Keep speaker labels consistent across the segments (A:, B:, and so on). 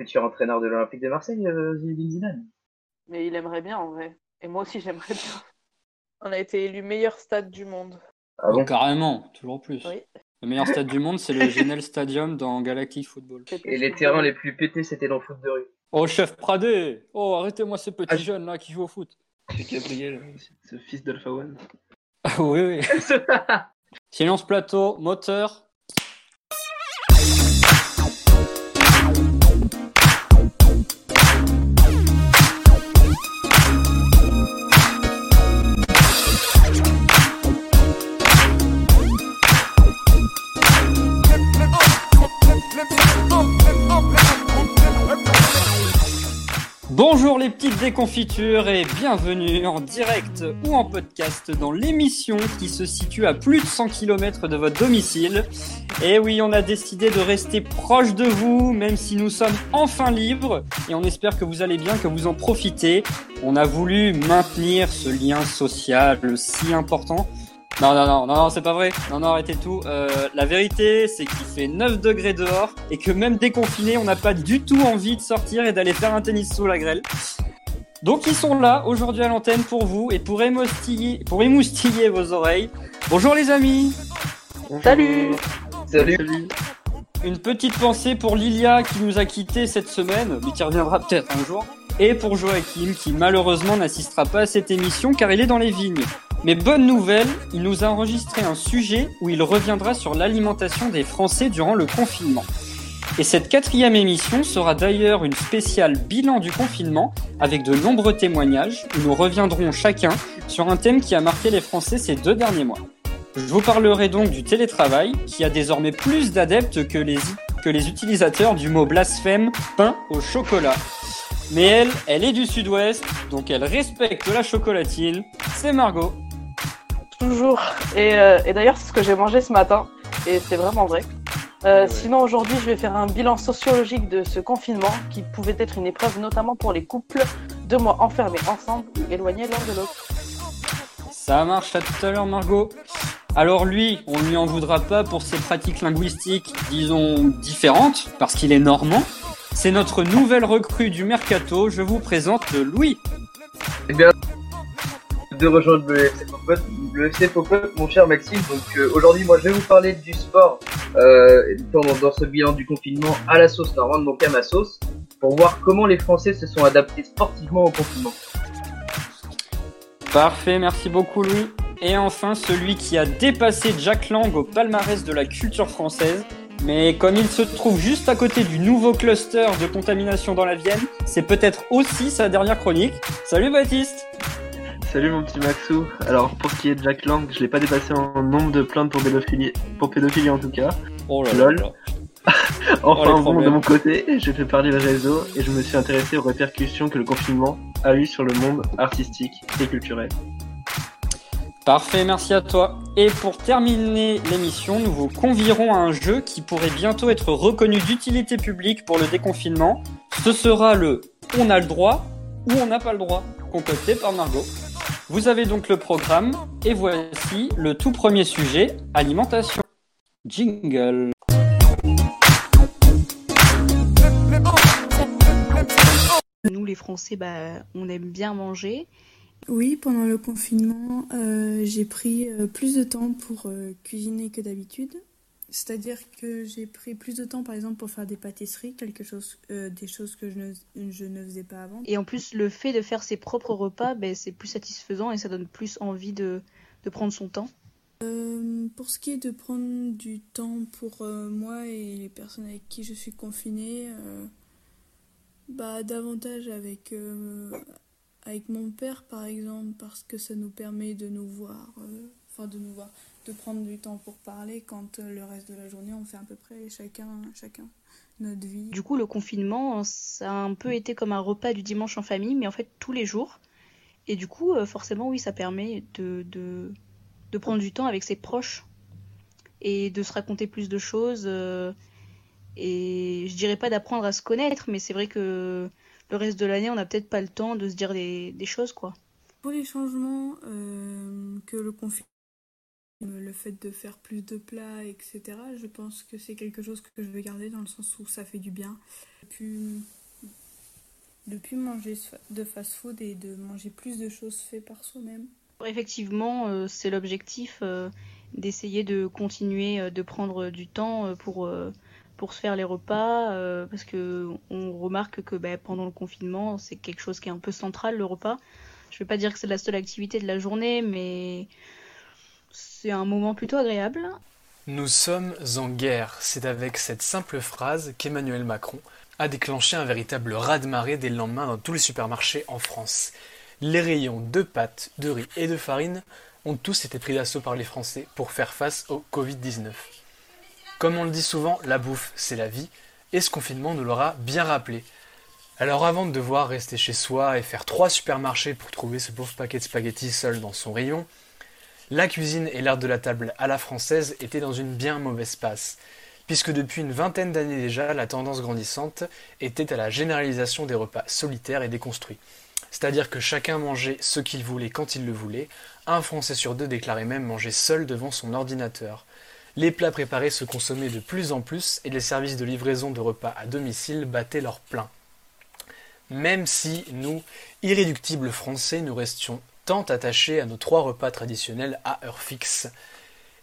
A: futur entraîneur de l'Olympique de Marseille, euh, Zinedine Zidane.
B: Mais il aimerait bien en vrai. Et moi aussi j'aimerais bien. On a été élu meilleur stade du monde.
A: Ah bon?
C: Carrément, toujours plus.
B: Oui.
C: Le meilleur stade du monde, c'est le Genel Stadium dans Galactic Football.
A: Et les terrains les plus pétés, c'était dans le foot de rue.
C: Oh, chef Pradé Oh, arrêtez-moi ces petits
A: Ah,
C: jeunes là qui jouent au foot.
D: C'est Gabriel, ce fils d'Alpha One.
C: Ah oui, oui. Silence plateau, moteur. Petites déconfitures et bienvenue en direct ou en podcast dans l'émission qui se situe à plus de 100 km de votre domicile. Et oui, on a décidé de rester proche de vous, même si nous sommes enfin libres, et on espère que vous allez bien, que vous en profitez. On a voulu maintenir ce lien social si important. Non, non, non, non, non, c'est pas vrai. Non, non, arrêtez tout. Euh, la vérité, c'est qu'il fait 9 degrés dehors et que même déconfiné, on n'a pas du tout envie de sortir et d'aller faire un tennis sous la grêle. Donc ils sont là aujourd'hui à l'antenne pour vous et pour émoustiller, pour émoustiller vos oreilles. Bonjour les amis.
B: Salut
A: Salut.
C: Une petite pensée pour Lilia qui nous a quittés cette semaine, mais qui reviendra peut-être un jour. Et pour Joachim qui malheureusement n'assistera pas à cette émission car il est dans les vignes. Mais bonne nouvelle, il nous a enregistré un sujet où il reviendra sur l'alimentation des Français durant le confinement. Et cette quatrième émission sera d'ailleurs une spéciale bilan du confinement avec de nombreux témoignages où nous reviendrons chacun sur un thème qui a marqué les Français ces deux derniers mois. Je vous parlerai donc du télétravail qui a désormais plus d'adeptes que les, que les utilisateurs du mot blasphème pain au chocolat. Mais elle, elle est du sud-ouest, donc elle respecte la chocolatine. C'est Margot.
B: Toujours. Et, euh, et d'ailleurs c'est ce que j'ai mangé ce matin. Et c'est vraiment vrai. Euh,
C: Ouais.
B: Sinon aujourd'hui je vais faire un bilan sociologique de ce confinement qui pouvait être une épreuve notamment pour les couples, deux mois enfermés ensemble ou éloignés l'un de l'autre.
C: Ça marche, à tout à l'heure Margot. Alors lui, on lui en voudra pas pour ses pratiques linguistiques, disons, différentes, parce qu'il est normand. C'est notre nouvelle recrue du Mercato, je vous présente Louis.
A: Eh bien, de rejoindre le FC Popote, mon cher Maxime. Donc euh, aujourd'hui, moi, je vais vous parler du sport euh, dans, dans ce bilan du confinement à la sauce normande, donc à ma sauce, pour voir comment les Français se sont adaptés sportivement au confinement.
C: Parfait, merci beaucoup Louis. Et enfin, celui qui a dépassé Jack Lang au palmarès de la culture française. Mais comme il se trouve juste à côté du nouveau cluster de contamination dans la Vienne, c'est peut-être aussi sa dernière chronique. Salut Baptiste
D: Salut mon petit Maxou. Alors pour ce qui est de Jack Lang, je l'ai pas dépassé en nombre de plaintes pour pédophilie, pour pédophilie en tout cas.
C: Oh là
D: Lol.
C: là.
D: Enfin bon, de mon côté, j'ai fait parler le réseau et je me suis intéressé aux répercussions que le confinement a eu sur le monde artistique et culturel.
C: Parfait, merci à toi. Et pour terminer l'émission, nous vous convierons à un jeu qui pourrait bientôt être reconnu d'utilité publique pour le déconfinement. Ce sera le On a le droit ou On n'a pas le droit, concocté par Margot. Vous avez donc le programme et voici le tout premier sujet, alimentation. Jingle.
E: Nous, les Français, bah, on aime bien manger.
F: Oui, pendant le confinement, euh, j'ai pris euh, plus de temps pour euh, cuisiner que d'habitude. C'est-à-dire que j'ai pris plus de temps, par exemple, pour faire des pâtisseries, quelque chose, euh, des choses que je ne, je ne faisais pas avant.
E: Et en plus, le fait de faire ses propres repas, ben, c'est plus satisfaisant et ça donne plus envie de, de prendre son temps.
F: Euh, pour ce qui est de prendre du temps pour euh, moi et les personnes avec qui je suis confinée, bah, davantage avec, avec mon père, par exemple, parce que ça nous permet de nous voir, enfin de nous voir, de prendre du temps pour parler quand euh, le reste de la journée on fait à peu près chacun, chacun notre vie.
E: Du coup, le confinement, ça a un peu été comme un repas du dimanche en famille, mais en fait tous les jours. Et du coup, euh, forcément, oui, ça permet de, de, de prendre du temps avec ses proches et de se raconter plus de choses. euh, et je dirais pas d'apprendre à se connaître, mais c'est vrai que le reste de l'année, on n'a peut-être pas le temps de se dire des, des choses, quoi.
F: Pour les changements euh, que le confinement Le fait de faire plus de plats, etc., je pense que c'est quelque chose que je vais garder dans le sens où ça fait du bien. Depuis, depuis manger de fast-food et de manger plus de choses faites par soi-même.
E: Effectivement, euh, c'est l'objectif euh, d'essayer de continuer euh, de prendre du temps pour, pour se faire les repas, parce que on remarque que bah, pendant le confinement, c'est quelque chose qui est un peu central, le repas. Je ne vais pas dire que c'est la seule activité de la journée, mais c'est un moment plutôt agréable.
G: Nous sommes en guerre. C'est avec cette simple phrase qu'Emmanuel Macron a déclenché un véritable raz-de-marée dès le lendemain dans tous les supermarchés en France. Les rayons de pâtes, de riz et de farine ont tous été pris d'assaut par les Français pour faire face au Covid-19. Comme on le dit souvent, la bouffe, c'est la vie, et ce confinement nous l'aura bien rappelé. Alors avant de devoir rester chez soi et faire trois supermarchés pour trouver ce pauvre paquet de spaghettis seul dans son rayon, la cuisine et l'art de la table à la française étaient dans une bien mauvaise passe, puisque depuis une vingtaine d'années déjà, la tendance grandissante était à la généralisation des repas solitaires et déconstruits. C'est-à-dire que chacun mangeait ce qu'il voulait quand il le voulait, un Français sur deux déclarait même manger seul devant son ordinateur. Les plats préparés se consommaient de plus en plus et les services de livraison de repas à domicile battaient leur plein. Même si nous, irréductibles Français, nous restions tant attachés à nos trois repas traditionnels à heure fixe.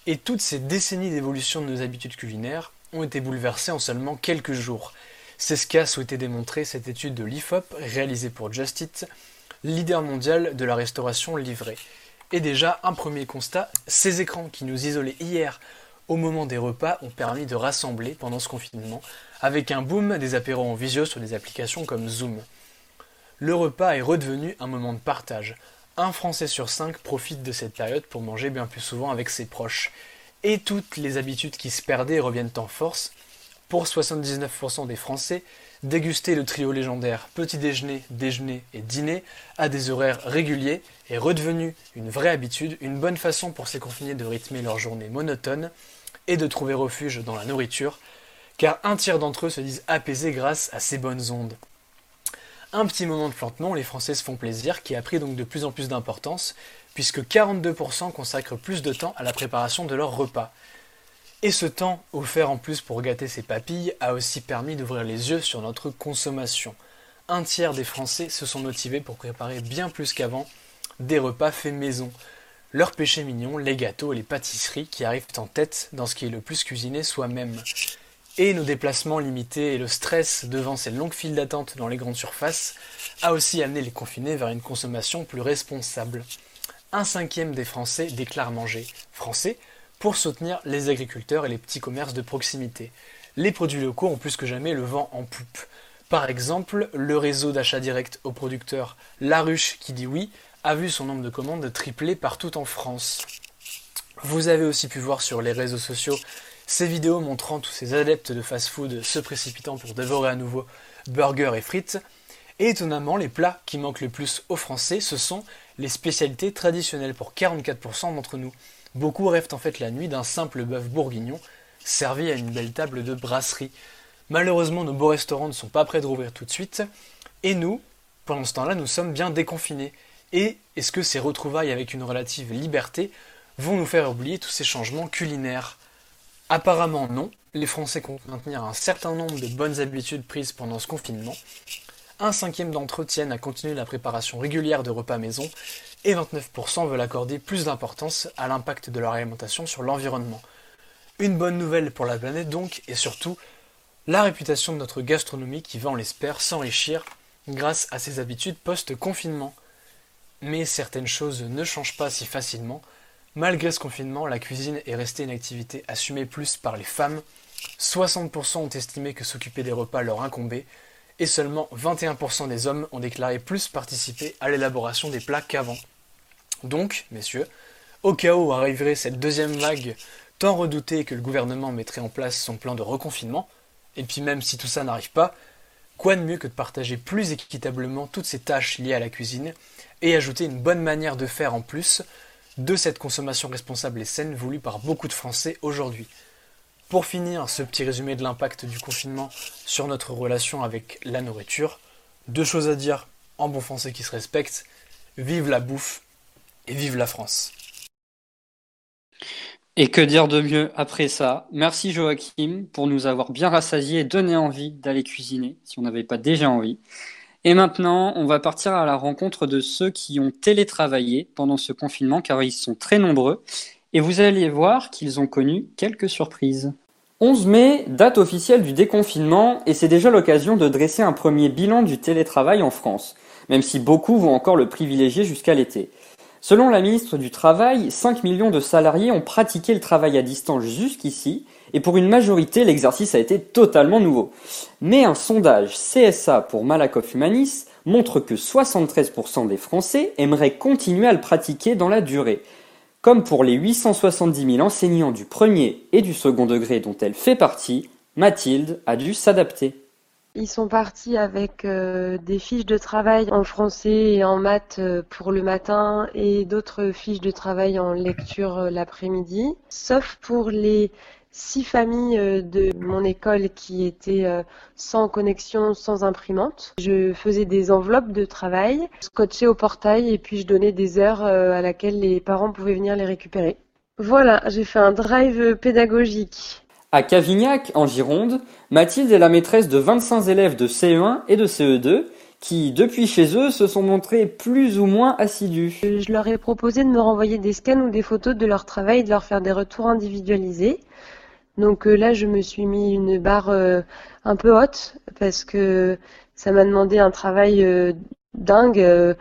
G: Et toutes ces décennies d'évolution de nos habitudes culinaires ont été bouleversées en seulement quelques jours. C'est ce qu'a souhaité démontrer cette étude de l'IFOP réalisée pour Just Eat, leader mondial de la restauration livrée. Et déjà, un premier constat, ces écrans qui nous isolaient hier au moment des repas ont permis de rassembler pendant ce confinement, avec un boom des apéros en visio sur des applications comme Zoom. Le repas est redevenu un moment de partage, un Français sur cinq profite de cette période pour manger bien plus souvent avec ses proches. Et toutes les habitudes qui se perdaient reviennent en force. Pour 79% des Français, déguster le trio légendaire petit déjeuner, déjeuner et dîner à des horaires réguliers est redevenu une vraie habitude, une bonne façon pour ces confinés de rythmer leur journée monotone et de trouver refuge dans la nourriture, car un tiers d'entre eux se disent apaisés grâce à ces bonnes ondes. Un petit moment de plantement, les Français se font plaisir, qui a pris donc de plus en plus d'importance, puisque 42% consacrent plus de temps à la préparation de leur repas. Et ce temps, offert en plus pour gâter ses papilles, a aussi permis d'ouvrir les yeux sur notre consommation. Un tiers des Français se sont motivés pour préparer bien plus qu'avant des repas faits maison. Leur péché mignon, les gâteaux et les pâtisseries qui arrivent en tête dans ce qui est le plus cuisiné soi-même et nos déplacements limités et le stress devant ces longues files d'attente dans les grandes surfaces a aussi amené les confinés vers une consommation plus responsable. Un cinquième des Français déclarent manger français pour soutenir les agriculteurs et les petits commerces de proximité. Les produits locaux ont plus que jamais le vent en poupe. Par exemple, le réseau d'achat direct aux producteurs La Ruche qui dit oui a vu son nombre de commandes tripler partout en France. Vous avez aussi pu voir sur les réseaux sociaux ces vidéos montrant tous ces adeptes de fast-food se précipitant pour dévorer à nouveau burgers et frites. Et étonnamment, les plats qui manquent le plus aux Français, ce sont les spécialités traditionnelles pour 44% d'entre nous. Beaucoup rêvent en fait la nuit d'un simple bœuf bourguignon servi à une belle table de brasserie. Malheureusement, nos beaux restaurants ne sont pas prêts de rouvrir tout de suite. Et nous, pendant ce temps-là, nous sommes bien déconfinés. Et est-ce que ces retrouvailles avec une relative liberté vont nous faire oublier tous ces changements culinaires? Apparemment non, les Français comptent maintenir un certain nombre de bonnes habitudes prises pendant ce confinement. Un cinquième d'entre eux tiennent à continuer la préparation régulière de repas maison et 29% veulent accorder plus d'importance à l'impact de leur alimentation sur l'environnement. Une bonne nouvelle pour la planète donc, et surtout la réputation de notre gastronomie qui va, on l'espère, s'enrichir grâce à ces habitudes post-confinement. Mais certaines choses ne changent pas si facilement, Malgré ce confinement, la cuisine est restée une activité assumée plus par les femmes. 60% ont estimé que s'occuper des repas leur incombait, et seulement 21% des hommes ont déclaré plus participer à l'élaboration des plats qu'avant. Donc, messieurs, au cas où arriverait cette deuxième vague tant redoutée que le gouvernement mettrait en place son plan de reconfinement, et puis même si tout ça n'arrive pas, quoi de mieux que de partager plus équitablement toutes ces tâches liées à la cuisine et ajouter une bonne manière de faire en plus de cette consommation responsable et saine voulue par beaucoup de Français aujourd'hui. Pour finir ce petit résumé de l'impact du confinement sur notre relation avec la nourriture, deux choses à dire en bon français qui se respectent. Vive la bouffe et vive la France.
C: Et que dire de mieux après ça? Merci Joachim pour nous avoir bien rassasiés et donné envie d'aller cuisiner, si on n'avait pas déjà envie. Et maintenant, on va partir à la rencontre de ceux qui ont télétravaillé pendant ce confinement, car ils sont très nombreux. Et vous allez voir qu'ils ont connu quelques surprises. 11 mai, date officielle du déconfinement, et c'est déjà l'occasion de dresser un premier bilan du télétravail en France, même si beaucoup vont encore le privilégier jusqu'à l'été. Selon la ministre du Travail, 5 millions de salariés ont pratiqué le travail à distance jusqu'ici, et pour une majorité, l'exercice a été totalement nouveau. Mais un sondage CSA pour Malakoff Humanis montre que 73% des Français aimeraient continuer à le pratiquer dans la durée. Comme pour les 870 000 enseignants du premier et du second degré dont elle fait partie, Mathilde a dû s'adapter.
H: Ils sont partis avec euh, des fiches de travail en français et en maths euh, pour le matin et d'autres fiches de travail en lecture euh, l'après-midi. Sauf pour les six familles de mon école qui étaient sans connexion, sans imprimante. Je faisais des enveloppes de travail, scotchées au portail et puis je donnais des heures à laquelle les parents pouvaient venir les récupérer. Voilà, j'ai fait un drive pédagogique.
C: À Cavignac, en Gironde, Mathilde est la maîtresse de 25 élèves de CE1 et de CE2 qui, depuis chez eux, se sont montrés plus ou moins assidus.
H: Je leur ai proposé de me renvoyer des scans ou des photos de leur travail et de leur faire des retours individualisés. Donc euh, là, je me suis mis une barre euh, un peu haute parce que ça m'a demandé un travail euh, dingue.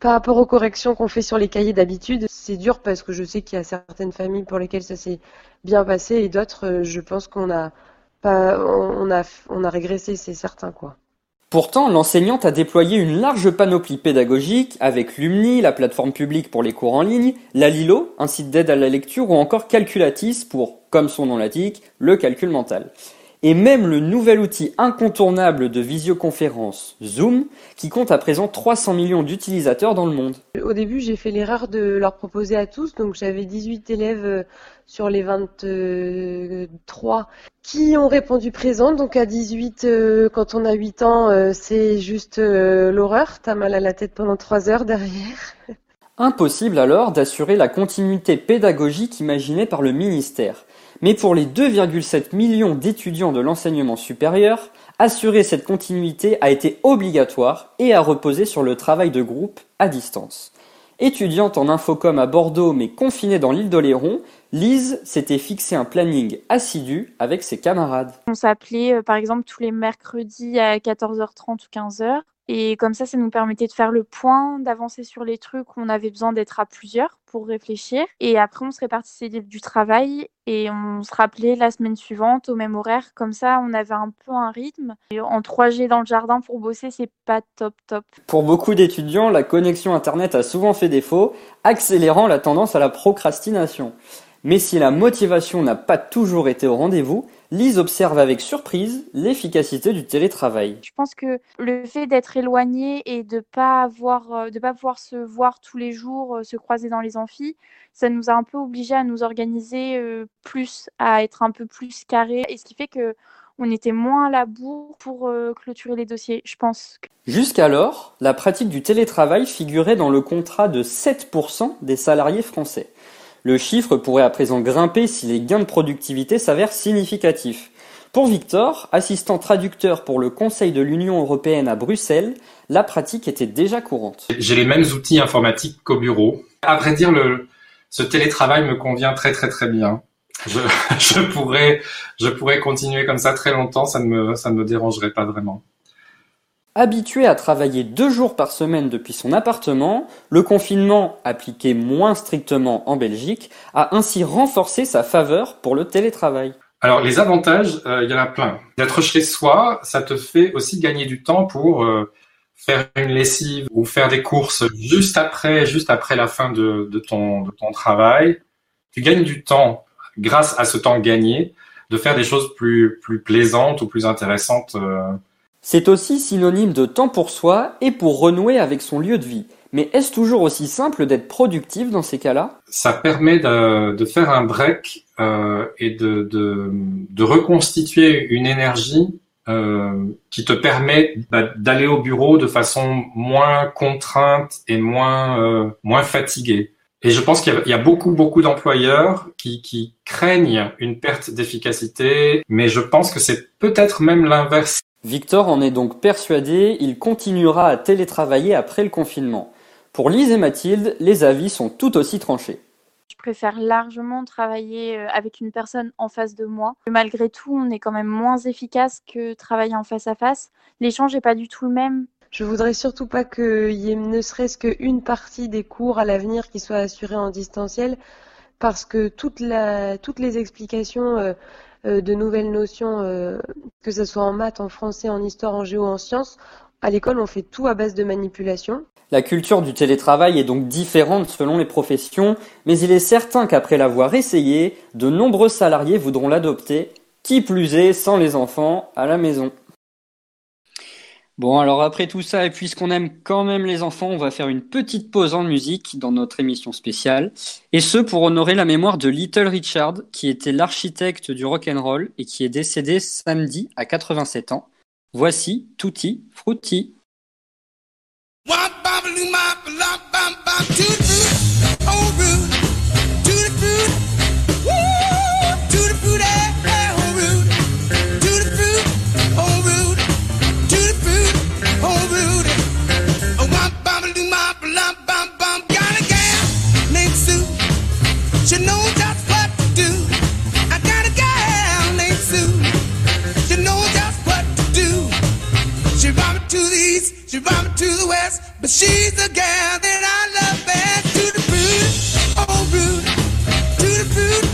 H: Par rapport aux corrections qu'on fait sur les cahiers d'habitude, c'est dur parce que je sais qu'il y a certaines familles pour lesquelles ça s'est bien passé et d'autres, je pense qu'on a pas, on a, on a régressé, c'est certain quoi.
C: Pourtant, l'enseignante a déployé une large panoplie pédagogique avec Lumni, la plateforme publique pour les cours en ligne, la Lilo, un site d'aide à la lecture ou encore Calculatis pour, comme son nom l'indique, le calcul mental et même le nouvel outil incontournable de visioconférence Zoom, qui compte à présent 300 millions d'utilisateurs dans le monde.
H: Au début, j'ai fait l'erreur de leur proposer à tous, donc j'avais 18 élèves euh, sur les 23 qui ont répondu présent. Donc à 18, euh, quand on a 8 ans, euh, c'est juste l'horreur. T'as mal à la tête pendant 3 heures derrière.
C: Impossible alors d'assurer la continuité pédagogique imaginée par le ministère. Mais pour les 2,7 millions d'étudiants de l'enseignement supérieur, assurer cette continuité a été obligatoire et a reposé sur le travail de groupe à distance. Étudiante en infocom à Bordeaux mais confinée dans l'île d'Oléron, Lise s'était fixé un planning assidu avec ses camarades.
I: On s'appelait euh, par exemple tous les mercredis à 14h30 ou 15h et comme ça, ça nous permettait de faire le point, d'avancer sur les trucs où on avait besoin d'être à plusieurs pour réfléchir. Et après, on se répartissait du travail et on se rappelait la semaine suivante au même horaire. Comme ça, on avait un peu un rythme. Et en 3G dans le jardin pour bosser, c'est pas top top.
C: Pour beaucoup d'étudiants, la connexion Internet a souvent fait défaut, accélérant la tendance à la procrastination. Mais si la motivation n'a pas toujours été au rendez-vous, Lise observe avec surprise l'efficacité du télétravail.
I: Je pense que le fait d'être éloigné et de pas avoir, euh, de pas pouvoir se voir tous les jours, euh, se croiser dans les amphis, ça nous a un peu obligés à nous organiser euh, plus, à être un peu plus carré, et ce qui fait que on était moins à la bourre pour clôturer les dossiers, je pense.
C: Jusqu'alors, la pratique du télétravail figurait dans le contrat de 7% des salariés français. Le chiffre pourrait à présent grimper si les gains de productivité s'avèrent significatifs. Pour Victor, assistant traducteur pour le Conseil de l'Union européenne à Bruxelles, la pratique était déjà courante.
J: J'ai les mêmes outils informatiques qu'au bureau. À vrai dire, ce télétravail me convient très très très bien. Je, je, pourrais, je pourrais continuer comme ça très longtemps, ça ne me, ça ne me dérangerait pas vraiment.
C: Habitué à travailler deux jours par semaine depuis son appartement, le confinement, appliqué moins strictement en Belgique, a ainsi renforcé sa faveur pour le télétravail.
J: Alors les avantages, euh, il y en a plein. D'être chez soi, ça te fait aussi gagner du temps pour euh, faire une lessive ou faire des courses juste après, juste après la fin de, ton, travail. Tu gagnes du temps grâce à ce temps gagné de faire des choses plus, plus plaisantes ou plus intéressantes. Euh,
C: c'est aussi synonyme de temps pour soi et pour renouer avec son lieu de vie. Mais est-ce toujours aussi simple d'être productif dans ces cas-là?
J: Ça permet de, faire un break euh, et de, de, reconstituer une énergie euh, qui te permet bah, d'aller au bureau de façon moins contrainte et moins, euh, moins fatiguée. Et je pense qu'il y, a beaucoup, beaucoup d'employeurs qui, qui craignent une perte d'efficacité, mais je pense que c'est peut-être même l'inverse.
C: Victor en est donc persuadé, il continuera à télétravailler après le confinement. Pour Lise et Mathilde, les avis sont tout aussi tranchés.
I: Je préfère largement travailler euh, avec une personne en face de moi. Malgré tout, on est quand même moins efficace que travailler en face à face. L'échange n'est pas du tout le même.
H: Je voudrais surtout pas qu'il y ait ne serait-ce qu'une partie des cours à l'avenir qui soit assurée en distanciel, parce que toutes les explications euh, euh, de nouvelles notions, euh, que ce soit en maths, en français, en histoire, en géo, en sciences, à l'école, on fait tout à base de manipulation.
C: La culture du télétravail est donc différente selon les professions, mais il est certain qu'après l'avoir essayé, de nombreux salariés voudront l'adopter, qui plus est sans les enfants à la maison. Bon, alors après tout ça, et puisqu'on aime quand même les enfants, on va faire une petite pause en musique dans notre émission spéciale. Et ce, pour honorer la mémoire de Little Richard, qui était l'architecte du rock'n'roll et qui est décédé samedi à 87 ans. Voici Tutti Frutti.
K: She me to the west, but she's the gal that I love best. To the fruit, oh rude, to the fruit,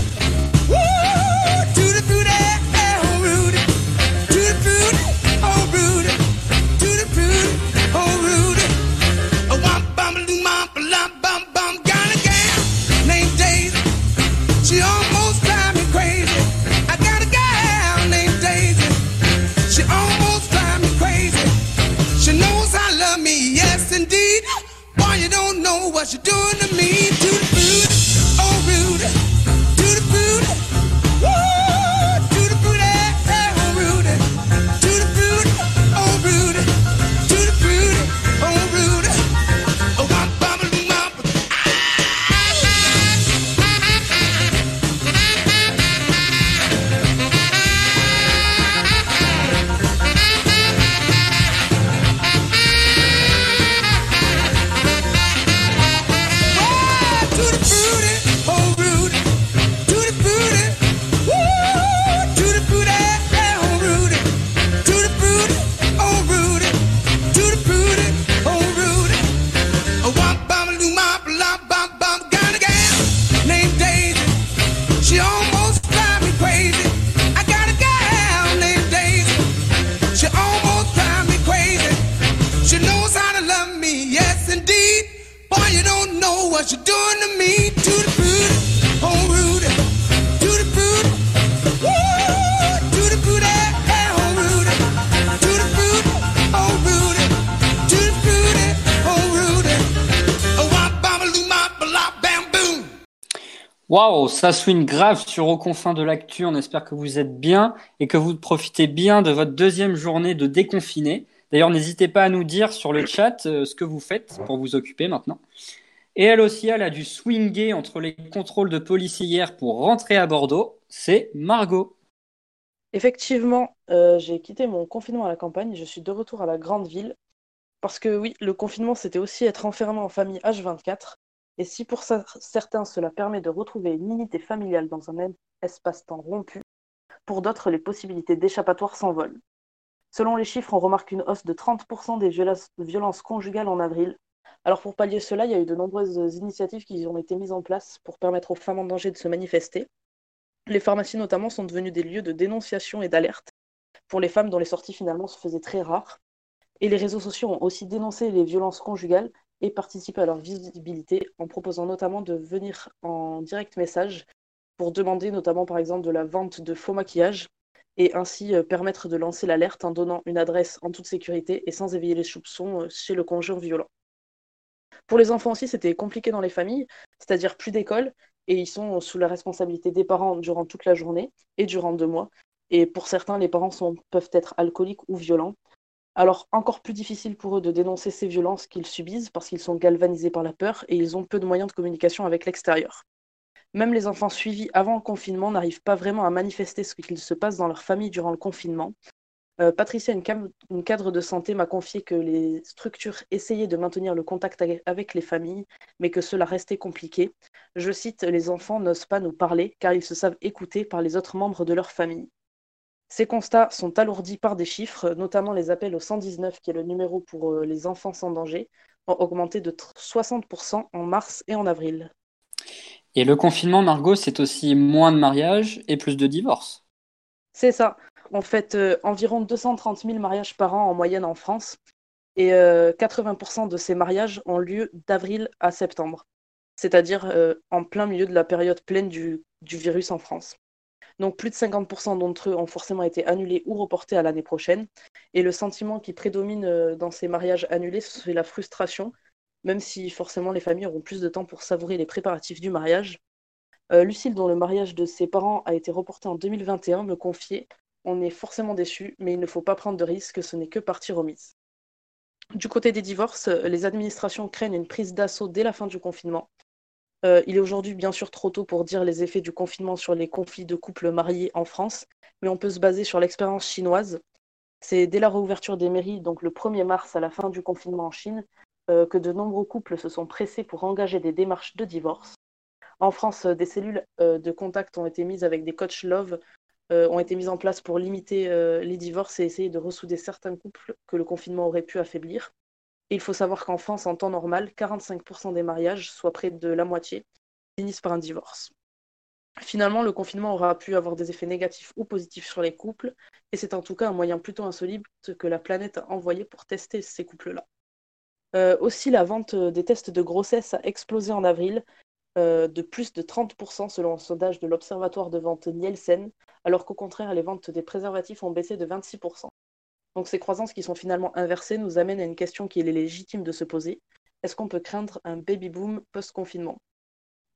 K: woo, to the fruit, eh, oh rude, to the fruit, oh rude, to the fruit, oh rude. Oh, womp bum doo
C: Waouh, ça swing grave sur Aux confins de l'actu. On espère que vous êtes bien et que vous profitez bien de votre deuxième journée de déconfiné. D'ailleurs, n'hésitez pas à nous dire sur le chat euh, ce que vous faites pour vous occuper maintenant. Et elle aussi, elle a dû swinguer entre les contrôles de police hier pour rentrer à Bordeaux. C'est Margot.
B: Effectivement, euh, j'ai quitté mon confinement à la campagne et je suis de retour à la grande ville. Parce que oui, le confinement, c'était aussi être enfermé en famille H24. Et si pour cer- certains, cela permet de retrouver une unité familiale dans un espace-temps rompu, pour d'autres, les possibilités d'échappatoire s'envolent. Selon les chiffres, on remarque une hausse de 30% des violences conjugales en avril. Alors pour pallier cela, il y a eu de nombreuses initiatives qui ont été mises en place pour permettre aux femmes en danger de se manifester. Les pharmacies notamment sont devenues des lieux de dénonciation et d'alerte pour les femmes dont les sorties finalement se faisaient très rares. Et les réseaux sociaux ont aussi dénoncé les violences conjugales et participé à leur visibilité en proposant notamment de venir en direct message pour demander notamment par exemple de la vente de faux maquillage et ainsi euh, permettre de lancer l'alerte en donnant une adresse en toute sécurité et sans éveiller les soupçons euh, chez le conjoint violent. Pour les enfants aussi, c'était compliqué dans les familles, c'est-à-dire plus d'école, et ils sont sous la responsabilité des parents durant toute la journée et durant deux mois. Et pour certains, les parents peuvent être alcooliques ou violents. Alors, encore plus difficile pour eux de dénoncer ces violences qu'ils subissent parce qu'ils sont galvanisés par la peur et ils ont peu de moyens de communication avec l'extérieur. Même les enfants suivis avant le confinement n'arrivent pas vraiment à manifester ce qu'il se passe dans leur famille durant le confinement. Euh, Patricia, une, une cadre de santé, m'a confié que les structures essayaient de maintenir le contact avec les familles, mais que cela restait compliqué. Je cite, Les enfants n'osent pas nous parler car ils se savent écoutés par les autres membres de leur famille. Ces constats sont alourdis par des chiffres, notamment les appels au 119, qui est le numéro pour euh, les enfants sans danger, ont augmenté de tr- 60% en mars et en avril.
C: Et le confinement, Margot, c'est aussi moins de mariages et plus de divorces.
B: C'est ça. On fait euh, environ 230 000 mariages par an en moyenne en France, et euh, 80% de ces mariages ont lieu d'avril à septembre, c'est-à-dire euh, en plein milieu de la période pleine du, du virus en France. Donc plus de 50% d'entre eux ont forcément été annulés ou reportés à l'année prochaine. Et le sentiment qui prédomine euh, dans ces mariages annulés, c'est la frustration, même si forcément les familles auront plus de temps pour savourer les préparatifs du mariage. Euh, Lucille, dont le mariage de ses parents a été reporté en 2021, me confiait On est forcément déçu, mais il ne faut pas prendre de risques, ce n'est que partie remise. Du côté des divorces, les administrations craignent une prise d'assaut dès la fin du confinement. Euh, il est aujourd'hui bien sûr trop tôt pour dire les effets du confinement sur les conflits de couples mariés en France, mais on peut se baser sur l'expérience chinoise. C'est dès la réouverture des mairies, donc le 1er mars à la fin du confinement en Chine, euh, que de nombreux couples se sont pressés pour engager des démarches de divorce. En France, euh, des cellules de contact ont été mises avec des coachs love, ont été mises en place pour limiter les divorces et essayer de ressouder certains couples que le confinement aurait pu affaiblir. Il faut savoir qu'en France, en temps normal, 45% des mariages, soit près de la moitié, finissent par un divorce. Finalement, le confinement aura pu avoir des effets négatifs ou positifs sur les couples, et c'est en tout cas un moyen plutôt insolite que la planète a envoyé pour tester ces couples-là. Euh, aussi, la vente des tests de grossesse a explosé en avril, euh, de plus de 30% selon un sondage de l'Observatoire de vente Nielsen, alors qu'au contraire, les ventes des préservatifs ont baissé de 26%. Donc ces croisances qui sont finalement inversées nous amènent à une question qu'il est légitime de se poser. Est-ce qu'on peut craindre un baby-boom post-confinement?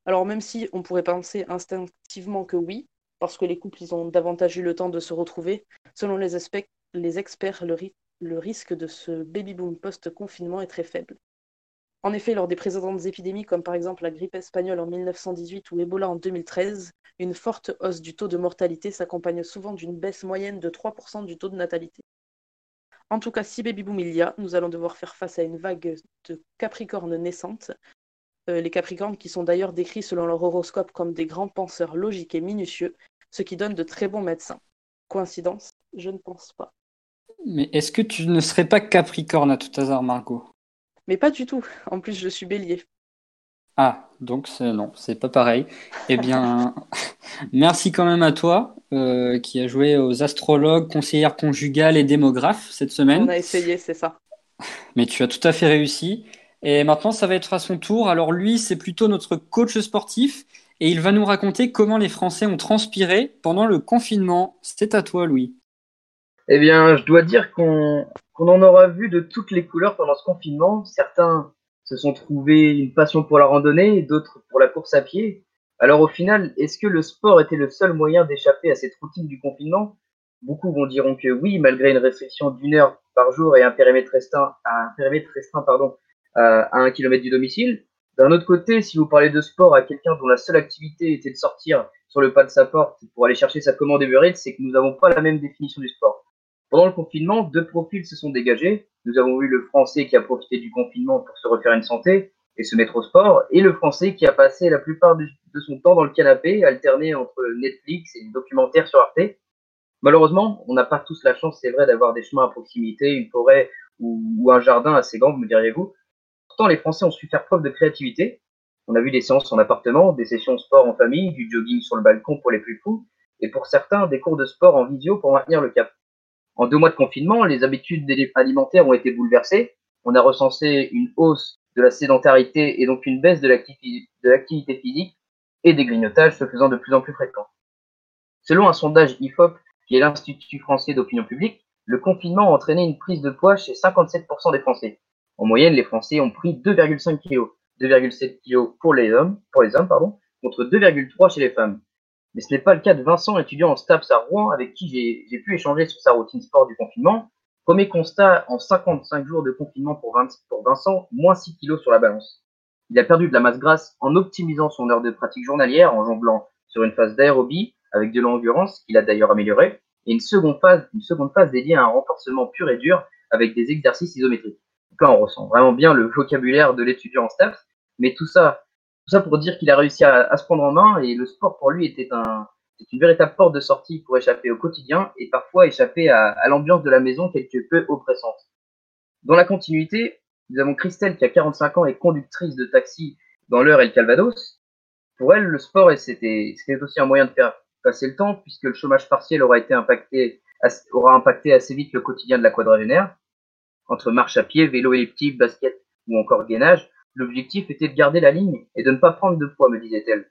B: Alors même si on pourrait penser instinctivement que oui, parce que les couples ils ont davantage eu le temps de se retrouver, selon les, aspects, les experts, le, le risque de ce baby-boom post-confinement est très faible. En effet, lors des précédentes épidémies, comme par exemple la grippe espagnole en 1918 ou Ebola en 2013, une forte hausse du taux de mortalité s'accompagne souvent d'une baisse moyenne de 3% du taux de natalité. En tout cas, si baby boom il y a, nous allons devoir faire face à une vague de capricornes naissantes. Euh, les capricornes qui sont d'ailleurs décrits selon leur horoscope comme des grands penseurs logiques et minutieux, ce qui donne de très bons médecins. Coïncidence? Je ne pense pas.
C: Mais est-ce que tu ne serais pas Capricorne à tout hasard, Margot?
B: Mais pas du tout. En plus, je suis bélier.
C: Ah, donc c'est non, c'est pas pareil. Eh bien, merci quand même à toi euh, qui a joué aux astrologues, conseillères conjugales et démographes cette
B: On
C: semaine.
B: a essayé, c'est ça.
C: Mais tu as tout à fait réussi. Et maintenant, ça va être à son tour. Alors lui, c'est plutôt notre coach sportif et il va nous raconter comment les Français ont transpiré pendant le confinement. C'est à toi, Louis.
A: Eh bien, je dois dire qu'on qu'on en aura vu de toutes les couleurs pendant ce confinement. Certains se sont trouvés une passion pour la randonnée, d'autres pour la course à pied. Alors au final, est-ce que le sport était le seul moyen d'échapper à cette routine du confinement? Beaucoup vont diront que oui, malgré une restriction d'une heure par jour et un périmètre restreint, euh, à un kilomètre du domicile. D'un autre côté, si vous parlez de sport à quelqu'un dont la seule activité était de sortir sur le pas de sa porte pour aller chercher sa commande Uber Eats, c'est que nous n'avons pas la même définition du sport. Pendant le confinement, deux profils se sont dégagés. Nous avons vu le Français qui a profité du confinement pour se refaire une santé et se mettre au sport, et le Français qui a passé la plupart de son temps dans le canapé, alterné entre Netflix et des documentaires sur Arte. Malheureusement, on n'a pas tous la chance, c'est vrai, d'avoir des chemins à proximité, une forêt ou, ou un jardin assez grand, me diriez-vous. Pourtant, les Français ont su faire preuve de créativité. On a vu des séances en appartement, des sessions sport en famille, du jogging sur le balcon pour les plus fous, et pour certains, des cours de sport en visio pour maintenir le cap. En deux mois de confinement, les habitudes alimentaires ont été bouleversées. On a recensé une hausse de la sédentarité et donc une baisse de l'activi- de l'activité physique et des grignotages se faisant de plus en plus fréquents. Selon un sondage IFOP, qui est l'Institut français d'opinion publique, le confinement a entraîné une prise de poids chez 57% des Français. En moyenne, les Français ont pris 2,5 kg, 2,7 kg pour les hommes, pour les hommes pardon, contre 2,3 chez les femmes. Mais ce n'est pas le cas de Vincent, étudiant en STAPS à Rouen, avec qui j'ai pu échanger sur sa routine sport du confinement. Premier constat, en 55 jours de confinement pour, Vin- pour Vincent, moins 6 kilos sur la balance. Il a perdu de la masse grasse en optimisant son heure de pratique journalière, en jonglant sur une phase d'aérobie avec de l'endurance, qu'il a d'ailleurs amélioré, et une seconde phase, une seconde phase dédiée à un renforcement pur et dur avec des exercices isométriques. Donc là, on ressent vraiment bien le vocabulaire de l'étudiant en STAPS, mais tout ça, tout ça pour dire qu'il a réussi à, à se prendre en main et le sport pour lui était un, une véritable porte de sortie pour échapper au quotidien et parfois échapper à, à l'ambiance de la maison quelque peu oppressante. Dans la continuité, nous avons Christelle qui a 45 ans et conductrice de taxi dans l'heure et le Calvados. Pour elle, le sport c'était aussi un moyen de faire passer le temps puisque le chômage partiel aura été impacté aura impacté assez vite le quotidien de la quadragénaire. Entre marche à pied, vélo elliptique, basket ou encore gainage, l'objectif était de garder la ligne et de ne pas prendre de poids, me disait-elle.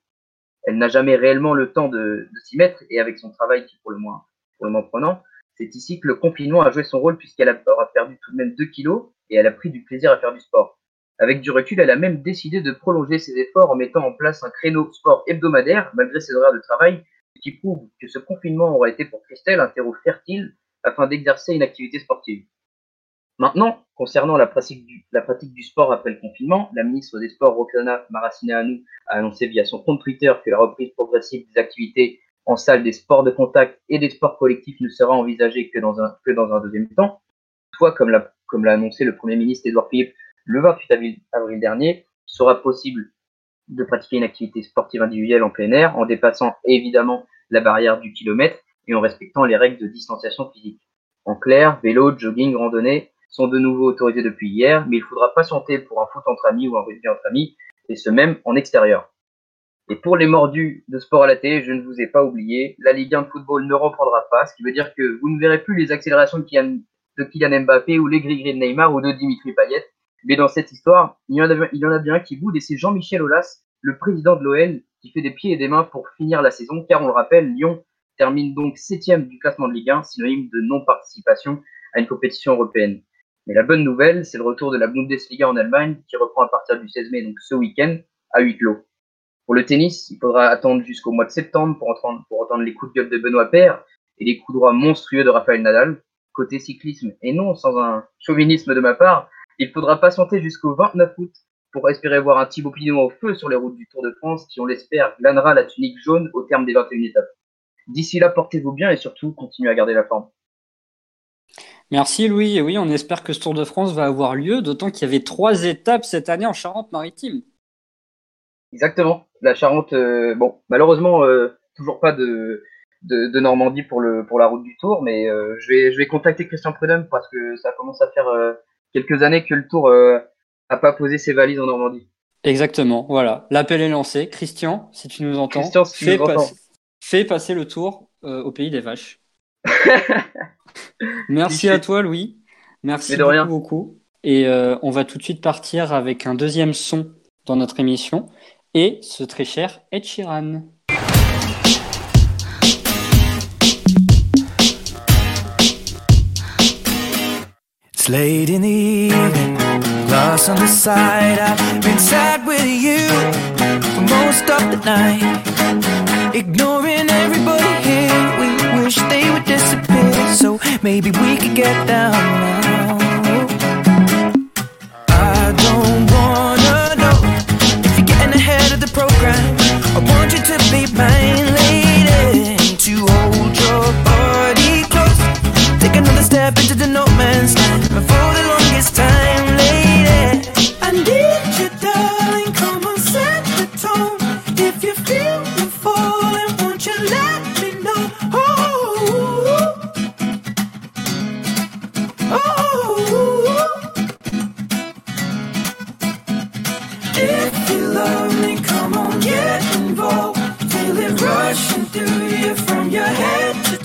A: Elle n'a jamais réellement le temps de, s'y mettre et avec son travail qui pour le moins, pour le moins prenant, c'est ici que le confinement a joué son rôle puisqu'elle aura perdu tout de même 2 kilos et elle a pris du plaisir à faire du sport. Avec du recul, elle a même décidé de prolonger ses efforts en mettant en place un créneau sport hebdomadaire malgré ses horaires de travail, ce qui prouve que ce confinement aura été pour Christelle un terreau fertile afin d'exercer une activité sportive. Maintenant, concernant la pratique, du, sport après le confinement, la ministre des Sports, Roxana Maracineanu, a annoncé via son compte Twitter que la reprise progressive des activités en salle des sports de contact et des sports collectifs ne sera envisagée que dans un, deuxième temps. Toutefois, comme l'a comme l'a annoncé le Premier ministre Édouard Philippe le 28 avril, avril dernier, il sera possible de pratiquer une activité sportive individuelle en plein air en dépassant évidemment la barrière du kilomètre et en respectant les règles de distanciation physique. En clair, vélo, jogging, randonnée sont de nouveau autorisés depuis hier, mais il faudra patienter pour un foot entre amis ou un rugby entre amis, et ce même en extérieur. Et pour les mordus de sport à la télé, je ne vous ai pas oublié, la Ligue 1 de football ne reprendra pas, ce qui veut dire que vous ne verrez plus les accélérations de Kylian, Mbappé ou les gris-gris de Neymar ou de Dimitri Payet. Mais dans cette histoire, il y en a, il y en a bien qui boude et c'est Jean-Michel Aulas, le président de l'OL, qui fait des pieds et des mains pour finir la saison, car on le rappelle, Lyon termine donc septième du classement de Ligue 1, synonyme de non-participation à une compétition européenne. Mais la bonne nouvelle, c'est le retour de la Bundesliga en Allemagne, qui reprend à partir du 16 mai, donc ce week-end, à huis clos. Pour le tennis, il faudra attendre jusqu'au mois de septembre pour entendre, les coups de gueule de Benoît Paire et les coups droits monstrueux de Rafael Nadal. Côté cyclisme, et non sans un chauvinisme de ma part, il faudra patienter jusqu'au 29 août pour espérer voir un Thibaut Pinot au feu sur les routes du Tour de France qui, on l'espère, glanera la tunique jaune au terme des 21 étapes. D'ici là, portez-vous bien et surtout, continuez à garder la forme.
C: Merci Louis. Et oui, on espère que ce Tour de France va avoir lieu, d'autant qu'il y avait trois étapes cette année en Charente-Maritime.
A: Exactement. La Charente, euh, bon, malheureusement, euh, toujours pas de, de, de, Normandie pour, le, pour la route du Tour, mais euh, je, vais, je vais contacter Christian Prudhomme parce que ça commence à faire quelques années que le Tour euh, a pas posé ses valises en Normandie.
C: Exactement, voilà. L'appel est lancé. Christian, si tu nous entends,
A: Christian, si
C: fais,
A: entends.
C: passer, fais passer le Tour au pays des vaches. Merci à toi, Louis. Merci beaucoup,
A: rien.
C: beaucoup. Et euh, on va tout de suite partir avec un deuxième son dans notre émission et ce très cher Ed Sheeran.
L: It's late in the evening, lost on the side. I've been sad with you for most of the night. Ignoring everybody So maybe we could get down now. I don't wanna know if you're getting ahead of the program. I want you to be mine, lady, to hold your body close. Take another step into the no man's land. For the longest time, lady, I need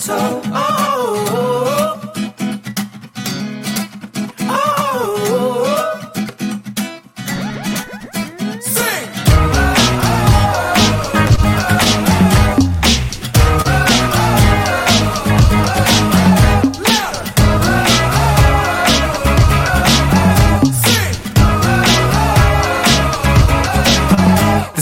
L: head to toe. Oh, oh,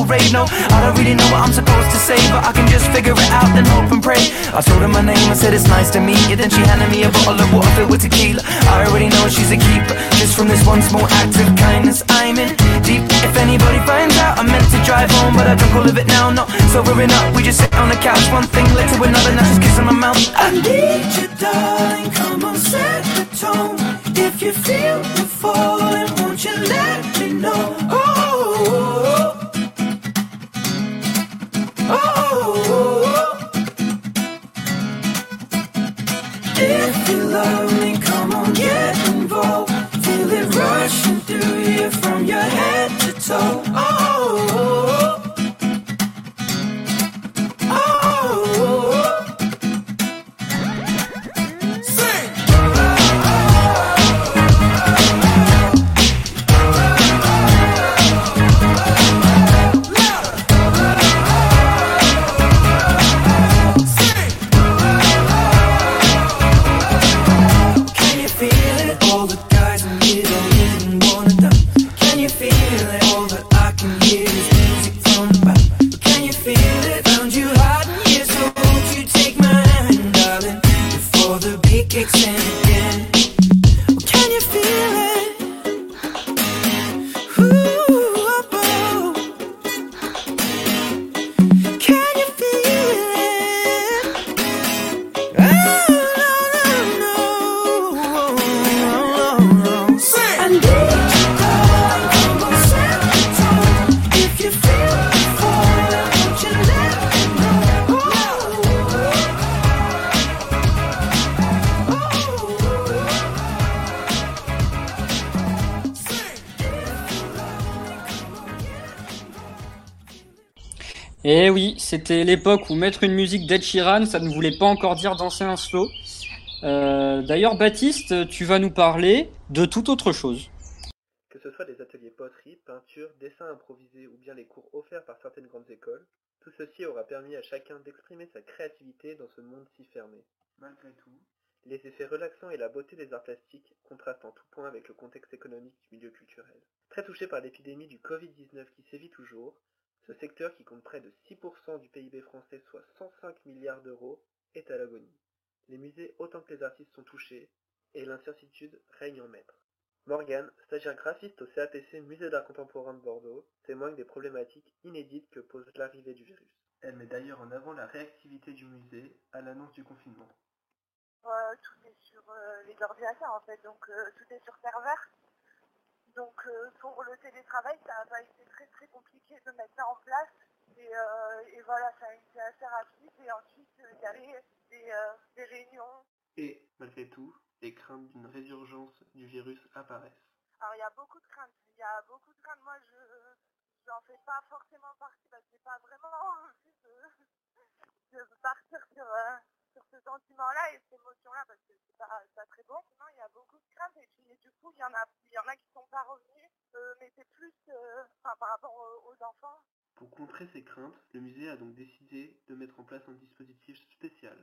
L: No, I don't really know what I'm supposed to say, but I can just figure it out and hope and pray. I told her my name, I said it's nice to meet you. Then she handed me a bottle of water filled with tequila. I already know she's a keeper. Just from this one small act of kindness, I'm in deep. If anybody finds out, I meant to drive home, but I drunk all of it now. No, sobering up, we just sit on the couch. One thing led to another, now just kissing my mouth. I need you, darling. Come on, set the tone. If you feel the falling, won't you let me know? Love me, come on, get involved. Feel it rushing through you from your head to toe. Oh,
C: c'était l'époque où mettre une musique d'Ed Sheeran, ça ne voulait pas encore dire danser un slow. Euh, D'ailleurs, Baptiste, tu vas nous parler de toute autre chose.
D: Que ce soit des ateliers poterie, peinture, dessin improvisé ou bien les cours offerts par certaines grandes écoles, tout ceci aura permis à chacun d'exprimer sa créativité dans ce monde si fermé. Malgré tout, les effets relaxants et la beauté des arts plastiques contrastent en tout point avec le contexte économique du milieu culturel. Très touché par l'épidémie du Covid-19 qui sévit toujours, ce secteur qui compte près de 6% du PIB français, soit 105 milliards d'euros, est à l'agonie. Les musées autant que les artistes sont touchés, et l'incertitude règne en maître. Morgane, stagiaire graphiste au CAPC Musée d'Art Contemporain de Bordeaux, témoigne des problématiques inédites que pose l'arrivée du virus. Elle met d'ailleurs en avant la réactivité du musée à l'annonce du confinement.
M: Euh, tout est sur euh, les ordinateurs en fait, donc euh, tout est sur serveur. Donc euh, pour le télétravail, ça n'a pas été très très compliqué de mettre ça en place. Et, euh, et voilà, ça a été assez rapide. Et ensuite, euh, il y avait des, euh, des réunions.
D: Et, malgré tout, les craintes d'une résurgence du virus apparaissent.
M: Alors il y a beaucoup de craintes. Il y a beaucoup de craintes. Moi, je n'en fais pas forcément partie parce que j'ai pas vraiment envie de, de partir sur, euh, sur ce sentiment-là et cette émotion-là parce que c'est pas, pas très bon. Sinon, il y a beaucoup de craintes et du coup, il y en a, il y en a qui sont pas revenus, euh, mais c'est plus euh, par rapport aux enfants.
D: Pour contrer ces craintes, le musée a donc décidé de mettre en place un dispositif spécial.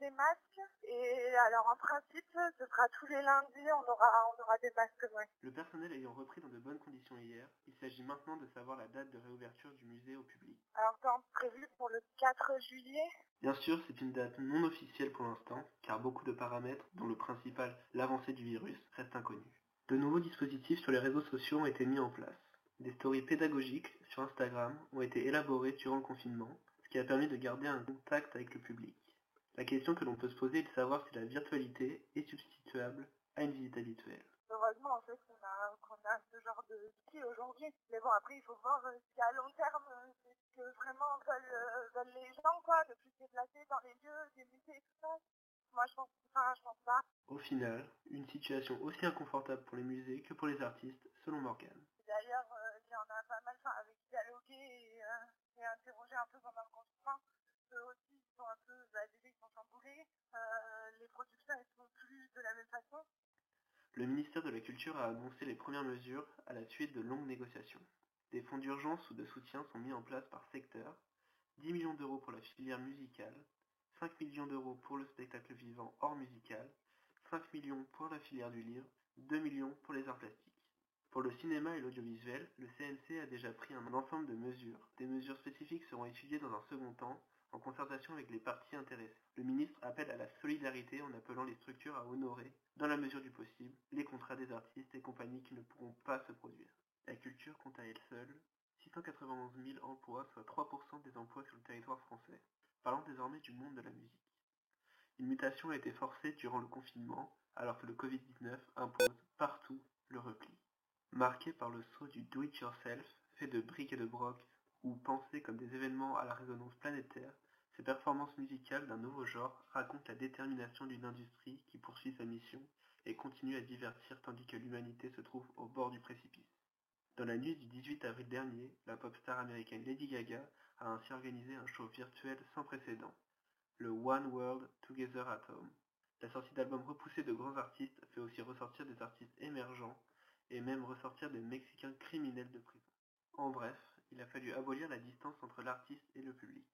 M: Des masques et alors en principe, ce sera tous les lundis, on aura, on aura des masques. Ouais.
D: Le personnel ayant repris dans de bonnes conditions hier, il s'agit maintenant de savoir la date de réouverture du musée au public.
M: Alors temps prévu pour le 4 juillet.
D: Bien sûr, c'est une date non officielle pour l'instant, car beaucoup de paramètres, dont le principal, l'avancée du virus, restent inconnus. De nouveaux dispositifs sur les réseaux sociaux ont été mis en place. Des stories pédagogiques sur Instagram ont été élaborées durant le confinement, ce qui a permis de garder un contact avec le public. La question que l'on peut se poser est de savoir si la virtualité est substituable à une visite habituelle.
M: Heureusement, en fait, qu'on a, qu'on a ce genre de d'outils aujourd'hui. Mais bon, après, il faut voir euh, si à long terme, euh, c'est ce que vraiment veulent, euh, veulent les gens, quoi, de plus se déplacer dans les lieux, des musées et tout ça. Moi, je pense, enfin, je pense pas.
D: Au final, une situation aussi inconfortable pour les musées que pour les artistes, selon Morgane.
M: D'ailleurs, euh, il y en a pas mal, enfin, avec dialoguer et, euh, et un peu pendant le confinement. Aussi, un peu. Euh, les plus de la même façon.
D: Le ministère de la Culture a annoncé les premières mesures à la suite de longues négociations. Des fonds d'urgence ou de soutien sont mis en place par secteur, 10 millions d'euros pour la filière musicale, 5 millions d'euros pour le spectacle vivant hors musical, 5 millions pour la filière du livre, 2 millions pour les arts plastiques. Pour le cinéma et l'audiovisuel, le CNC a déjà pris un ensemble de mesures. Des mesures spécifiques seront étudiées dans un second temps, en concertation avec les parties intéressées. Le ministre appelle à la solidarité en appelant les structures à honorer, dans la mesure du possible, les contrats des artistes et compagnies qui ne pourront pas se produire. La culture compte à elle seule 691 000 emplois, soit 3% des emplois sur le territoire français. Parlons désormais du monde de la musique. Une mutation a été forcée durant le confinement, alors que le Covid-19 impose partout le repli. Marqué par le saut du do-it-yourself, fait de briques et de broc, ou pensé comme des événements à la résonance planétaire, ces performances musicales d'un nouveau genre racontent la détermination d'une industrie qui poursuit sa mission et continue à divertir tandis que l'humanité se trouve au bord du précipice. Dans la nuit du 18 avril dernier, la pop star américaine Lady Gaga a ainsi organisé un show virtuel sans précédent, le One World Together at Home. La sortie d'albums repoussés de grands artistes fait aussi ressortir des artistes émergents et même ressortir des Mexicains criminels de prison. En bref, il a fallu abolir la distance entre l'artiste et le public.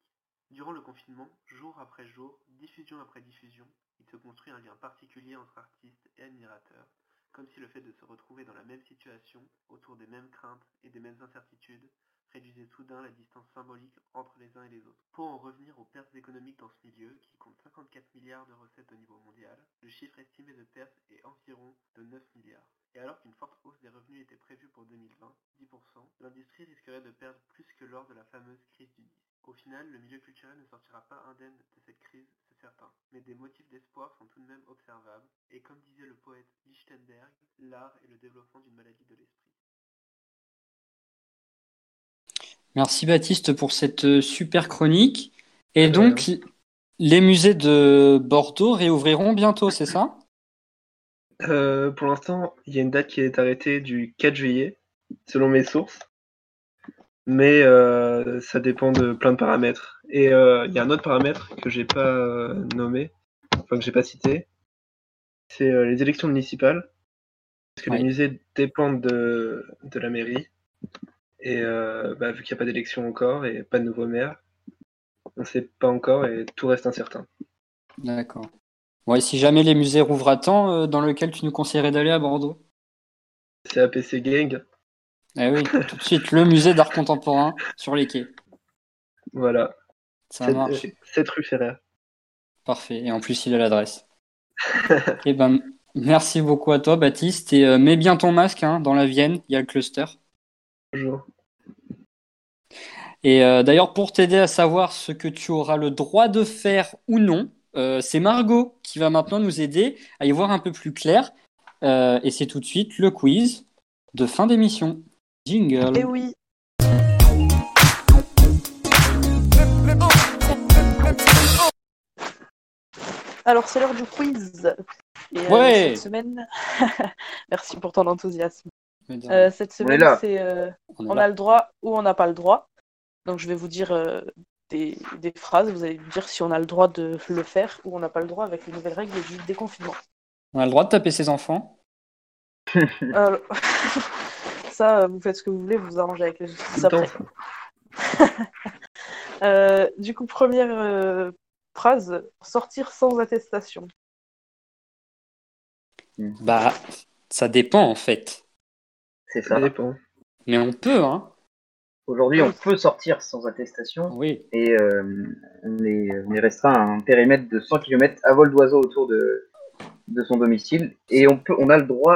D: Durant le confinement, jour après jour, diffusion après diffusion, il se construit un lien particulier entre artistes et admirateurs, comme si le fait de se retrouver dans la même situation, autour des mêmes craintes et des mêmes incertitudes, réduisait soudain la distance symbolique entre les uns et les autres. Pour en revenir aux pertes économiques dans ce milieu, qui compte 54 milliards de recettes au niveau mondial, le chiffre estimé de pertes est environ de 9 milliards. Et alors qu'une forte hausse des revenus était prévue pour 2020, 10%, l'industrie risquerait de perdre plus que lors de la fameuse crise du disque. Au final, le milieu culturel ne sortira pas indemne de cette crise, c'est certain, mais des motifs d'espoir sont tout de même observables, et comme disait le poète Lichtenberg, l'art est le développement d'une maladie de l'esprit.
C: Merci Baptiste pour cette euh, super chronique. Et donc, les musées de Bordeaux réouvriront bientôt, c'est ça?
N: Euh, pour l'instant, il y a une date qui est arrêtée du 4 juillet, selon mes sources. Mais euh, ça dépend de plein de paramètres. Et il y a un autre paramètre que j'ai pas nommé, enfin que j'ai pas cité, c'est les élections municipales. Parce que
C: Ouais.
N: les musées dépendent de, de la mairie. Et euh, bah, vu qu'il n'y a pas d'élection encore et pas de nouveau maire, on sait pas encore et tout reste incertain.
C: D'accord. Ouais, si jamais les musées rouvrent à temps, euh, dans lequel tu nous conseillerais d'aller à Bordeaux?
N: C'est APC Gang,
C: Eh oui, tout de suite, le musée d'art contemporain sur les quais.
N: voilà.
C: Ça
N: Cette-
C: marche.
N: euh, Cette rue Ferrer.
C: Parfait. Et en plus, il a l'adresse. Eh ben, merci beaucoup à toi, Baptiste. Et euh, mets bien ton masque hein, dans la Vienne, il y a le cluster.
N: Bonjour.
C: Et euh, d'ailleurs, pour t'aider à savoir ce que tu auras le droit de faire ou non, euh, c'est Margot qui va maintenant nous aider à y voir un peu plus clair. Euh, et c'est tout de suite le quiz de fin d'émission. Jingle.
B: Et oui. Alors, c'est l'heure du quiz. Et, euh,
C: Ouais.
B: cette semaine, merci pour ton enthousiasme. Euh, cette
A: On est
B: semaine,
A: là.
B: euh,
C: on est
B: on
C: là.
B: a le droit ou on n'a pas le droit. Donc, je vais vous dire euh, des, des phrases. Vous allez me dire si on a le droit de le faire ou on n'a pas le droit avec les nouvelles règles du déconfinement.
C: On a le droit de taper ses enfants?
B: Alors, ça, euh, vous faites ce que vous voulez, vous vous arrangez avec les Euh, du coup, première euh, phrase sortir sans attestation.
C: Bah, ça dépend en fait.
A: C'est
N: ça
A: ça.
N: dépend.
C: Mais on peut, hein.
A: Aujourd'hui, on peut sortir sans attestation
C: Oui.
A: et euh, on, est, on est restreint à un périmètre de 100 km à vol d'oiseau autour de, de son domicile. Et on, peut, on a le droit,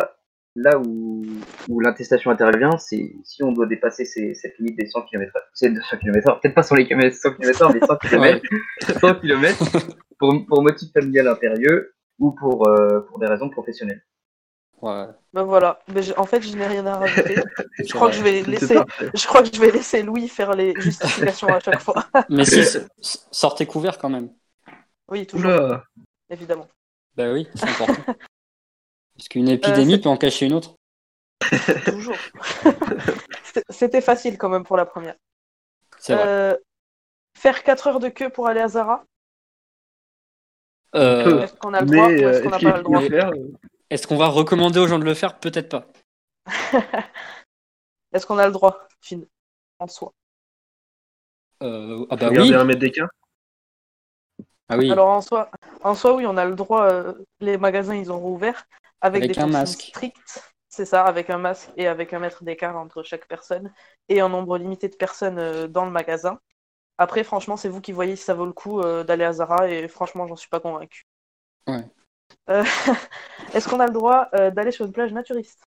A: là où, où l'attestation intervient, c'est si on doit dépasser ces, cette limite des 100 km. C'est 200 km, peut-être pas sur les kilomètres 100 km, mais 100 km, 100 km pour, pour motif familial impérieux ou pour, euh, pour des raisons professionnelles.
C: Ouais.
B: Ben voilà. Mais je- en fait, je n'ai rien à rajouter. Je crois que je vais laisser. Je crois que je vais laisser Louis faire les justifications à chaque fois.
C: Mais si, sortez couvert quand même.
B: Oui, toujours,
N: Oula,
B: évidemment.
C: Bah oui, c'est important. Parce qu'une épidémie
B: c'est-
C: peut en cacher une autre.
B: Toujours. C'était- facile quand même pour la première.
C: C'est vrai.
B: Euh, faire 4 heures de queue pour aller à Zara.
C: Euh,
N: peut.
B: Est-ce qu'on a le
N: mais
B: droit ou
N: euh,
B: est-ce qu'on
N: est-ce
B: n'a pas le droit
N: euh,
C: Est-ce qu'on va recommander aux gens de le faire? Peut-être pas.
B: Est-ce qu'on a le droit, Finn, en soi?
C: Euh, ah bah
N: Regarder
C: oui.
N: un mètre d'écart
C: Ah oui.
B: Alors en soi, en soi, oui, on a le droit. euh, les magasins, ils ont rouvert avec,
C: Avec
B: des
C: un
B: consignes
C: masque.
B: strictes. C'est ça, avec un masque et avec un mètre d'écart entre chaque personne et un nombre limité de personnes euh, dans le magasin. Après, franchement, c'est vous qui voyez si ça vaut le coup euh, d'aller à Zara et franchement, j'en suis pas convaincu.
C: Ouais.
B: Euh, Est-ce qu'on a le droit euh, d'aller sur une plage naturiste?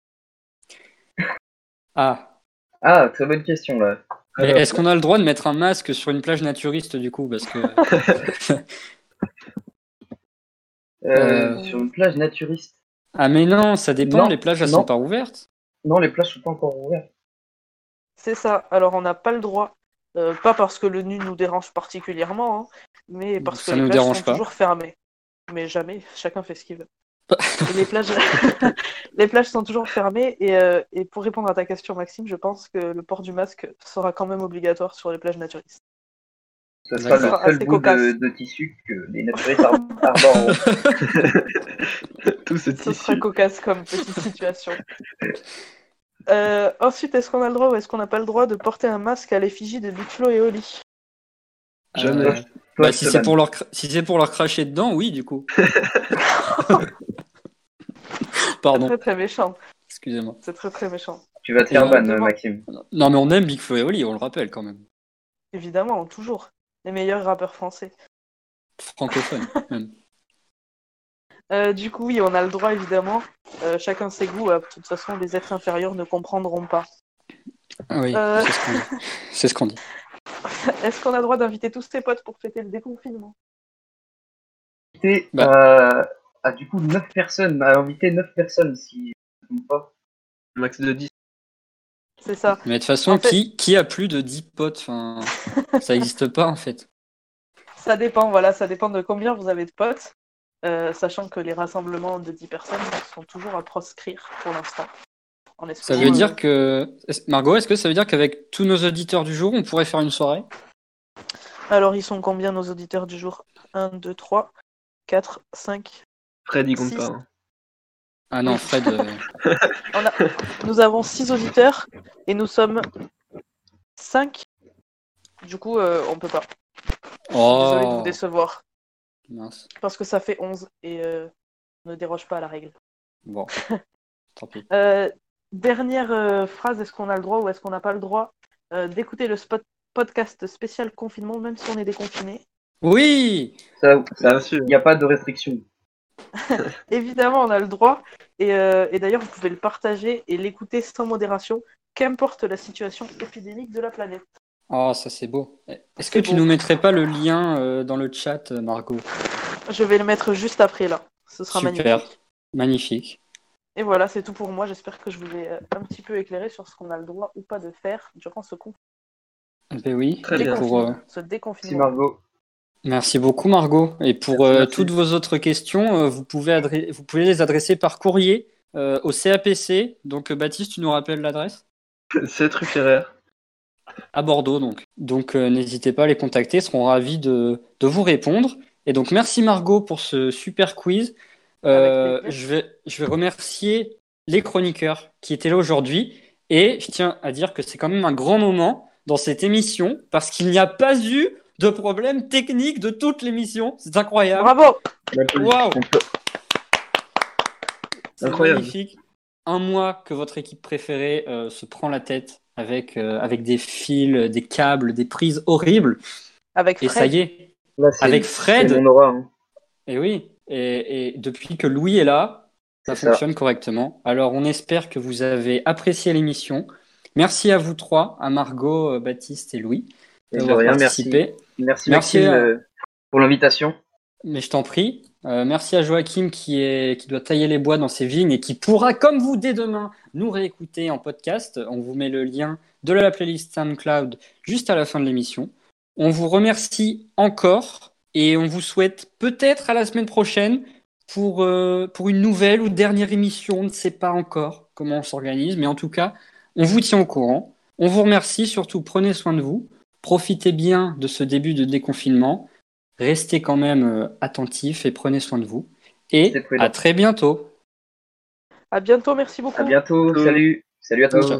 C: Ah.
A: Ah, très bonne question là.
C: Est-ce qu'on a le droit de mettre un masque sur une plage naturiste du coup? Parce que.
A: euh,
C: euh,
A: Sur une plage naturiste.
C: ah mais non, ça dépend,
A: Non,
C: les plages elles
A: non.
C: sont pas ouvertes.
A: Non, les plages sont pas encore ouvertes.
B: C'est ça. Alors, on n'a pas le droit, euh, pas parce que le nu nous dérange particulièrement, hein, mais parce
C: Ça
B: que les
C: nous
B: plages sont
C: pas.
B: toujours fermées. Mais jamais, chacun fait ce qu'il veut. Et les plages, les plages sont toujours fermées. Et, euh, et pour répondre à ta question, Maxime, je pense que le port du masque sera quand même obligatoire sur les plages naturistes.
A: Ce sera le seul
B: Assez
A: bout
B: cocasse.
A: de, de tissu que les naturistes ar- arboreront.
N: Tout ce
B: Ce
N: tissu.
B: sera cocasse comme petite situation. Euh, ensuite, est-ce qu'on a le droit ou est-ce qu'on n'a pas le droit de porter un masque à l'effigie de Big Flo et Oli?
N: Jamais.
C: Euh, bah, si c'est pour leur si c'est pour leur cracher dedans, oui du coup. Pardon,
B: Très très méchant.
C: excusez-moi.
B: C'est très très méchant.
A: Tu vas te faire ban, Maxime.
C: Non mais on aime Big Flo et Oli, on le rappelle quand même.
B: Évidemment, toujours. Les meilleurs rappeurs français.
C: Francophone même.
B: Euh, du coup, oui, on a le droit, évidemment. Euh, chacun ses goûts. euh, De toute façon, les êtres inférieurs ne comprendront pas.
C: Ah Oui,
B: Euh.
C: c'est ce qu'on dit. C'est ce qu'on dit.
B: Est-ce qu'on a le droit d'inviter tous tes potes pour fêter le déconfinement?
C: Bah.
A: euh, ah, du coup, 9 personnes, à inviter 9 personnes si je ne me pas.
N: Max de 10.
B: C'est ça.
C: Mais de toute façon,
B: En fait-
C: qui, qui a plus de 10 potes? Enfin, Ça n'existe pas en fait.
B: Ça dépend, voilà, ça dépend de combien vous avez de potes. euh, sachant que les rassemblements de 10 personnes sont toujours à proscrire pour l'instant. En
C: Ça veut
B: euh,
C: dire que. Margot, est-ce que ça veut dire qu'avec tous nos auditeurs du jour, on pourrait faire une soirée?
B: Alors, ils sont combien nos auditeurs du jour? 1, 2, 3, 4, 5.
N: Fred, il compte
B: Six.
N: pas. hein.
C: Ah non, Fred. euh,
B: On a... Nous avons 6 auditeurs et nous sommes 5. Du coup, euh, on peut pas. Désolé de
C: Oh
B: vous décevoir.
C: Mince.
B: Parce que ça fait 11 et euh, on ne déroge pas à la règle.
C: Bon. Tant pis.
B: Euh, dernière euh, phrase, est-ce qu'on a le droit ou est-ce qu'on n'a pas le droit euh, d'écouter le spot podcast spécial confinement même si on est déconfiné?
C: Oui
A: Ça, ça,
N: Bien sûr.
A: il n'y a pas de restriction.
B: Évidemment, on a le droit. Et, euh, et d'ailleurs, vous pouvez le partager et l'écouter sans modération, qu'importe la situation épidémique de la planète.
C: Oh, ça c'est beau. Est-ce que tu
B: beau.
C: nous mettrais pas le lien euh, dans le chat, Margot?
B: Je vais le mettre juste après là. Ce sera
C: Super.
B: magnifique.
C: Magnifique.
B: Et voilà, c'est tout pour moi. J'espère que je vous ai euh, un petit peu éclairé sur ce qu'on a le droit ou pas de faire durant ce, con-
C: Ben oui.
N: Très bien.
C: pour, euh,
B: déconfinement. ce
A: Merci. Margot.
C: Merci beaucoup Margot. Et pour euh,
N: merci.
C: toutes vos autres questions, euh, vous, pouvez adre- vous pouvez les adresser par courrier euh, au CAPC. Donc euh, Baptiste, tu nous rappelles l'adresse?
N: 7 rue Ferrer.
C: À Bordeaux donc. Donc euh, n'hésitez pas à les contacter, ils seront ravis de, de vous répondre. Et donc merci Margot pour ce super quiz. Euh, je, vais, je vais remercier les chroniqueurs qui étaient là aujourd'hui. Et je tiens à dire que c'est quand même un grand moment dans cette émission parce qu'il n'y a pas eu de problème technique de toute l'émission. C'est incroyable.
B: Bravo
C: C'est
N: Incroyable.
C: magnifique. Un mois que votre équipe préférée euh, se prend la tête avec, euh, avec des fils, des câbles, des prises horribles.
B: Avec
C: Et ça
B: Fred.
C: y est.
A: Là,
C: Avec Fred.
A: aura. hein.
C: Et oui. Et, et depuis que Louis est là, ça fonctionne correctement. Alors on espère que vous avez apprécié l'émission. Merci à vous trois, à Margot, euh, Baptiste et Louis, d'avoir.
A: Merci,
C: Merci
A: Maxime
C: à-
A: euh, pour l'invitation.
C: Mais je t'en prie. Euh, merci à Joachim qui, est, qui doit tailler les bois dans ses vignes et qui pourra, comme vous, dès demain, nous réécouter en podcast. On vous met le lien de la playlist SoundCloud juste à la fin de l'émission. On vous remercie encore et on vous souhaite peut-être à la semaine prochaine pour, euh, pour une nouvelle ou dernière émission. On ne sait pas encore comment on s'organise, mais en tout cas, on vous tient au courant. On vous remercie, surtout prenez soin de vous. Profitez bien de ce début de déconfinement. Restez quand même euh, attentifs et prenez soin de vous. Et à très bientôt.
B: À bientôt, merci beaucoup.
A: À bientôt. Salut. Salut à tous.